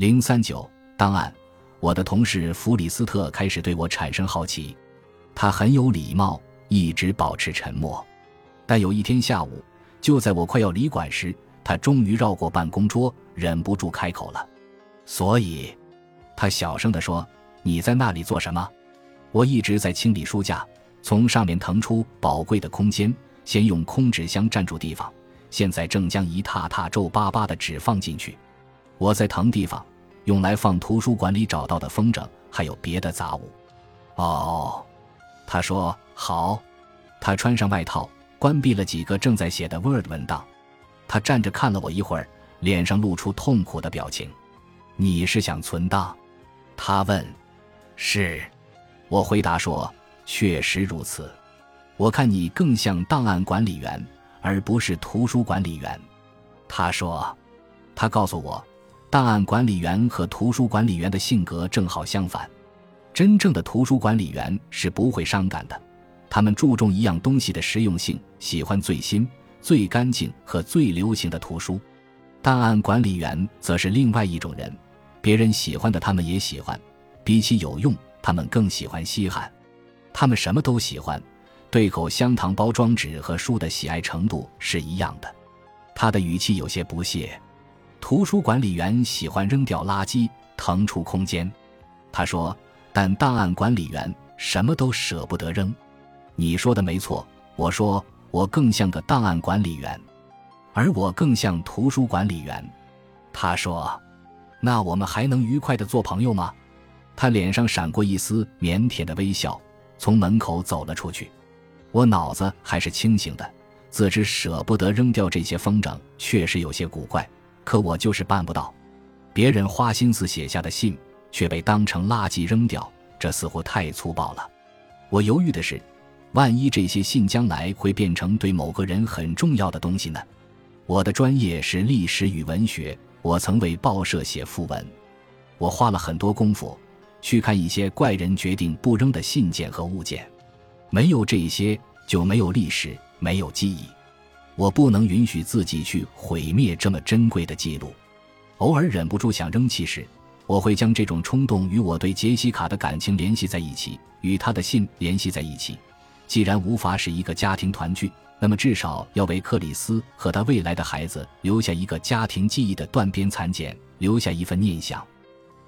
零三九档案，我的同事弗里斯特开始对我产生好奇。他很有礼貌，一直保持沉默。但有一天下午，就在我快要离馆时，他终于绕过办公桌，忍不住开口了。所以，他小声地说：“你在那里做什么？”我一直在清理书架，从上面腾出宝贵的空间，先用空纸箱占住地方，现在正将一沓沓皱巴巴的纸放进去。我在腾地方，用来放图书馆里找到的风筝，还有别的杂物。哦，他说好。他穿上外套，关闭了几个正在写的 Word 文档。他站着看了我一会儿，脸上露出痛苦的表情。你是想存档？他问。是。我回答说：“确实如此，我看你更像档案管理员，而不是图书管理员。”他说：“他告诉我，档案管理员和图书管理员的性格正好相反。真正的图书管理员是不会伤感的，他们注重一样东西的实用性，喜欢最新、最干净和最流行的图书。档案管理员则是另外一种人，别人喜欢的他们也喜欢，比起有用。”他们更喜欢稀罕，他们什么都喜欢，对口香糖包装纸和书的喜爱程度是一样的。他的语气有些不屑。图书管理员喜欢扔掉垃圾，腾出空间。他说：“但档案管理员什么都舍不得扔。”你说的没错，我说我更像个档案管理员，而我更像图书管理员。他说：“那我们还能愉快的做朋友吗？”他脸上闪过一丝腼腆的微笑，从门口走了出去。我脑子还是清醒的，自知舍不得扔掉这些风筝确实有些古怪，可我就是办不到。别人花心思写下的信却被当成垃圾扔掉，这似乎太粗暴了。我犹豫的是，万一这些信将来会变成对某个人很重要的东西呢？我的专业是历史与文学，我曾为报社写副文，我花了很多功夫。去看一些怪人决定不扔的信件和物件，没有这些就没有历史，没有记忆。我不能允许自己去毁灭这么珍贵的记录。偶尔忍不住想扔弃时，我会将这种冲动与我对杰西卡的感情联系在一起，与他的信联系在一起。既然无法使一个家庭团聚，那么至少要为克里斯和他未来的孩子留下一个家庭记忆的断边残简，留下一份念想。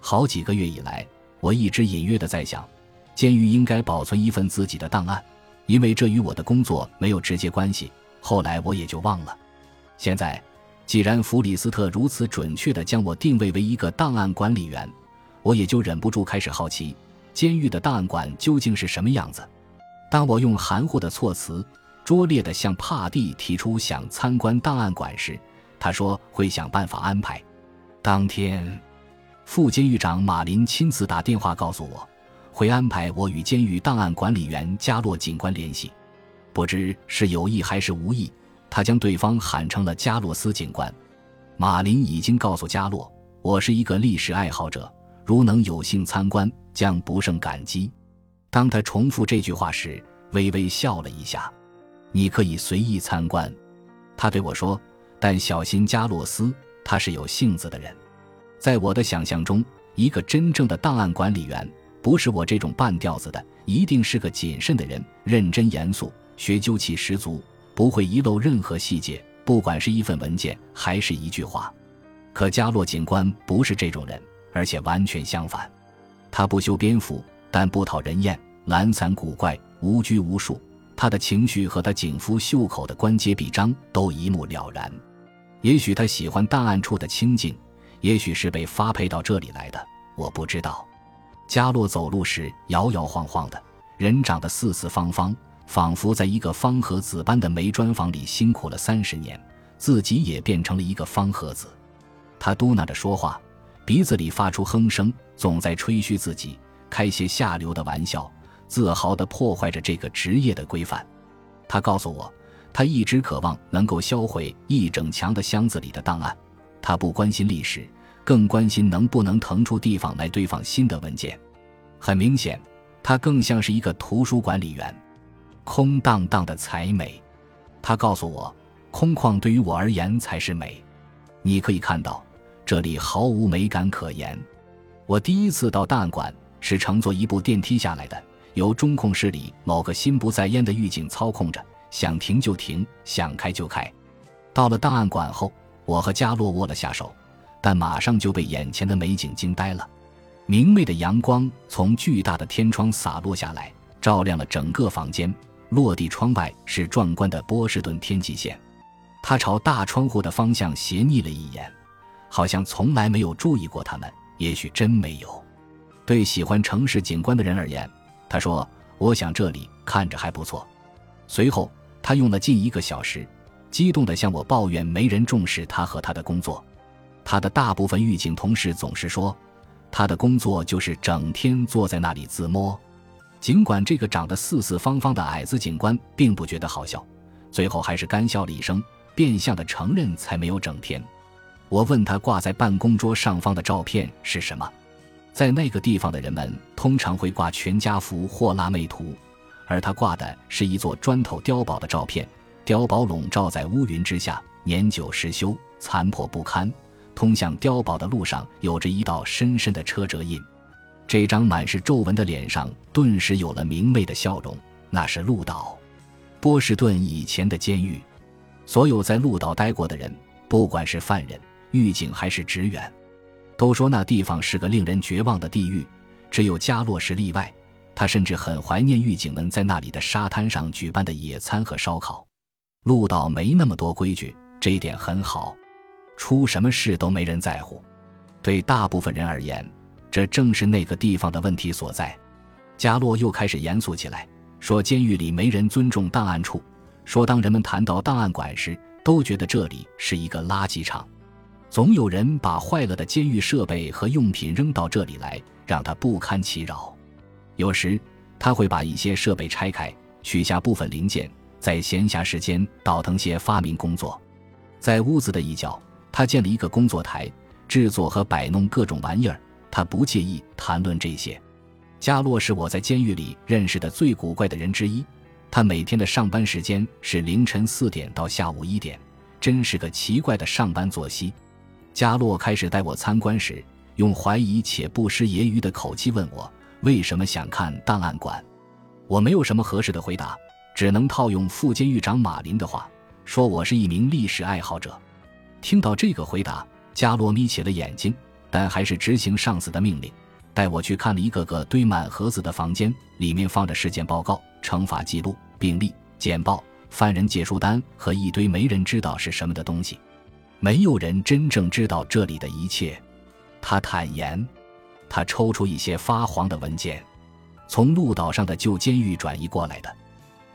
好几个月以来。我一直隐约的在想，监狱应该保存一份自己的档案，因为这与我的工作没有直接关系。后来我也就忘了。现在，既然弗里斯特如此准确地将我定位为一个档案管理员，我也就忍不住开始好奇，监狱的档案馆究竟是什么样子。当我用含糊的措辞，拙劣地向帕蒂提出想参观档案馆时，他说会想办法安排。当天。副监狱长马林亲自打电话告诉我，会安排我与监狱档案管理员加洛警官联系。不知是有意还是无意，他将对方喊成了加洛斯警官。马林已经告诉加洛，我是一个历史爱好者，如能有幸参观，将不胜感激。当他重复这句话时，微微笑了一下。你可以随意参观，他对我说，但小心加洛斯，他是有性子的人。在我的想象中，一个真正的档案管理员不是我这种半吊子的，一定是个谨慎的人，认真严肃，学究气十足，不会遗漏任何细节，不管是一份文件还是一句话。可加洛警官不是这种人，而且完全相反。他不修边幅，但不讨人厌，懒散古怪，无拘无束。他的情绪和他警服袖口的关节臂章都一目了然。也许他喜欢档案处的清静。也许是被发配到这里来的，我不知道。加洛走路时摇摇晃晃的，人长得四四方方，仿佛在一个方盒子般的煤砖房里辛苦了三十年，自己也变成了一个方盒子。他嘟囔着说话，鼻子里发出哼声，总在吹嘘自己，开些下流的玩笑，自豪地破坏着这个职业的规范。他告诉我，他一直渴望能够销毁一整墙的箱子里的档案。他不关心历史，更关心能不能腾出地方来堆放新的文件。很明显，他更像是一个图书管理员，空荡荡的才美。他告诉我，空旷对于我而言才是美。你可以看到，这里毫无美感可言。我第一次到档案馆是乘坐一部电梯下来的，由中控室里某个心不在焉的狱警操控着，想停就停，想开就开。到了档案馆后，我和加洛握了下手，但马上就被眼前的美景惊呆了。明媚的阳光从巨大的天窗洒落下来，照亮了整个房间。落地窗外是壮观的波士顿天际线。他朝大窗户的方向斜睨了一眼，好像从来没有注意过他们。也许真没有。对喜欢城市景观的人而言，他说：“我想这里看着还不错。”随后，他用了近一个小时，激动地向我抱怨没人重视他和他的工作。他的大部分狱警同事总是说，他的工作就是整天坐在那里自摸。尽管这个长得四四方方的矮子警官并不觉得好笑，最后还是干笑了一声。变相的承认才没有整天。我问他挂在办公桌上方的照片是什么，在那个地方的人们通常会挂全家福或辣妹图，而他挂的是一座砖头碉堡的照片。碉堡笼罩在乌云之下，年久失修，残破不堪。通向碉堡的路上有着一道深深的车辙印。这张满是皱纹的脸上顿时有了明媚的笑容。那是鹿岛，波士顿以前的监狱。所有在鹿岛待过的人，不管是犯人、狱警还是职员，都说那地方是个令人绝望的地狱。只有加洛是例外，他甚至很怀念狱警们在那里的沙滩上举办的野餐和烧烤。鹿岛没那么多规矩，这一点很好，出什么事都没人在乎。对大部分人而言，这正是那个地方的问题所在。加洛又开始严肃起来，说：“监狱里没人尊重档案处。”说，当人们谈到档案馆时，都觉得这里是一个垃圾场，总有人把坏了的监狱设备和用品扔到这里来，让他不堪其扰。有时，他会把一些设备拆开，取下部分零件，在闲暇时间倒腾些发明工作。在屋子的一角，他建了一个工作台，制作和摆弄各种玩意儿。他不介意谈论这些。加洛是我在监狱里认识的最古怪的人之一。他每天的上班时间是凌晨四点到下午一点，真是个奇怪的上班作息。加洛开始带我参观时，用怀疑且不失揶揄的口气问我为什么想看档案馆。我没有什么合适的回答，只能套用副监狱长马林的话，说我是一名历史爱好者。听到这个回答，加洛眯起了眼睛，但还是执行上司的命令。带我去看了一个个堆满盒子的房间，里面放着事件报告、惩罚记录、病历、简报、犯人借书单和一堆没人知道是什么的东西。没有人真正知道这里的一切。他坦言，他抽出一些发黄的文件，从鹿岛上的旧监狱转移过来的。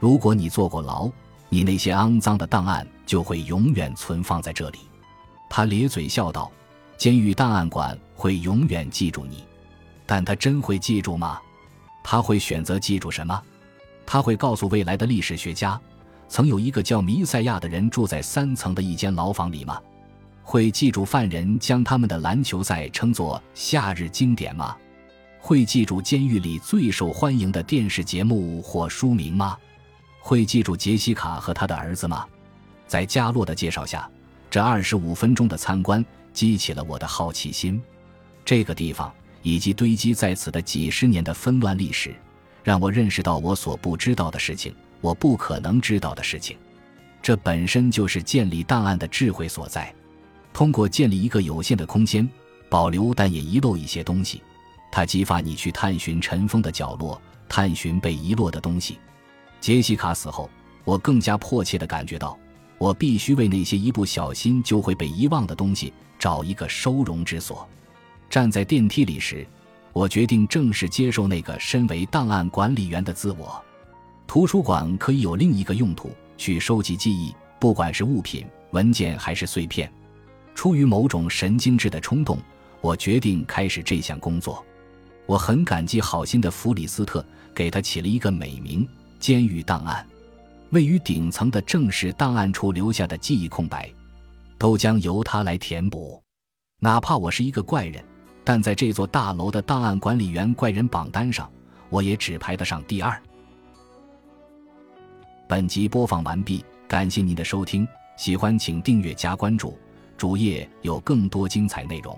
如果你坐过牢，你那些肮脏的档案就会永远存放在这里。他咧嘴笑道：“监狱档案馆会永远记住你。”但他真会记住吗？他会选择记住什么？他会告诉未来的历史学家，曾有一个叫弥赛亚的人住在三层的一间牢房里吗？会记住犯人将他们的篮球赛称作夏日经典吗？会记住监狱里最受欢迎的电视节目或书名吗？会记住杰西卡和他的儿子吗？在加洛的介绍下，这二十五分钟的参观激起了我的好奇心。这个地方。以及堆积在此的几十年的纷乱历史，让我认识到我所不知道的事情，我不可能知道的事情。这本身就是建立档案的智慧所在。通过建立一个有限的空间，保留但也遗漏一些东西，它激发你去探寻尘封的角落，探寻被遗落的东西。杰西卡死后，我更加迫切地感觉到，我必须为那些一不小心就会被遗忘的东西找一个收容之所。站在电梯里时，我决定正式接受那个身为档案管理员的自我。图书馆可以有另一个用途，去收集记忆，不管是物品、文件还是碎片。出于某种神经质的冲动，我决定开始这项工作。我很感激好心的弗里斯特，给他起了一个美名——监狱档案。位于顶层的正式档案处留下的记忆空白，都将由他来填补。哪怕我是一个怪人。但在这座大楼的档案管理员怪人榜单上，我也只排得上第二。本集播放完毕，感谢您的收听，喜欢请订阅加关注。主页有更多精彩内容。